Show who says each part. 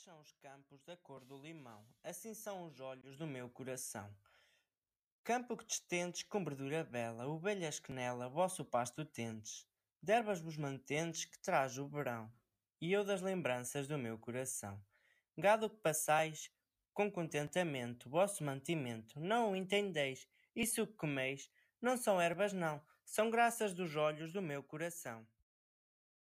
Speaker 1: Estes são os campos da cor do limão, assim são os olhos do meu coração. Campo que testendes com verdura bela, ovelhas que nela vosso pasto tendes, de ervas vos mantentes que traz o verão, e eu das lembranças do meu coração. Gado que passais com contentamento vosso mantimento, não o entendeis, isso que comeis não são ervas não, são graças dos olhos do meu coração.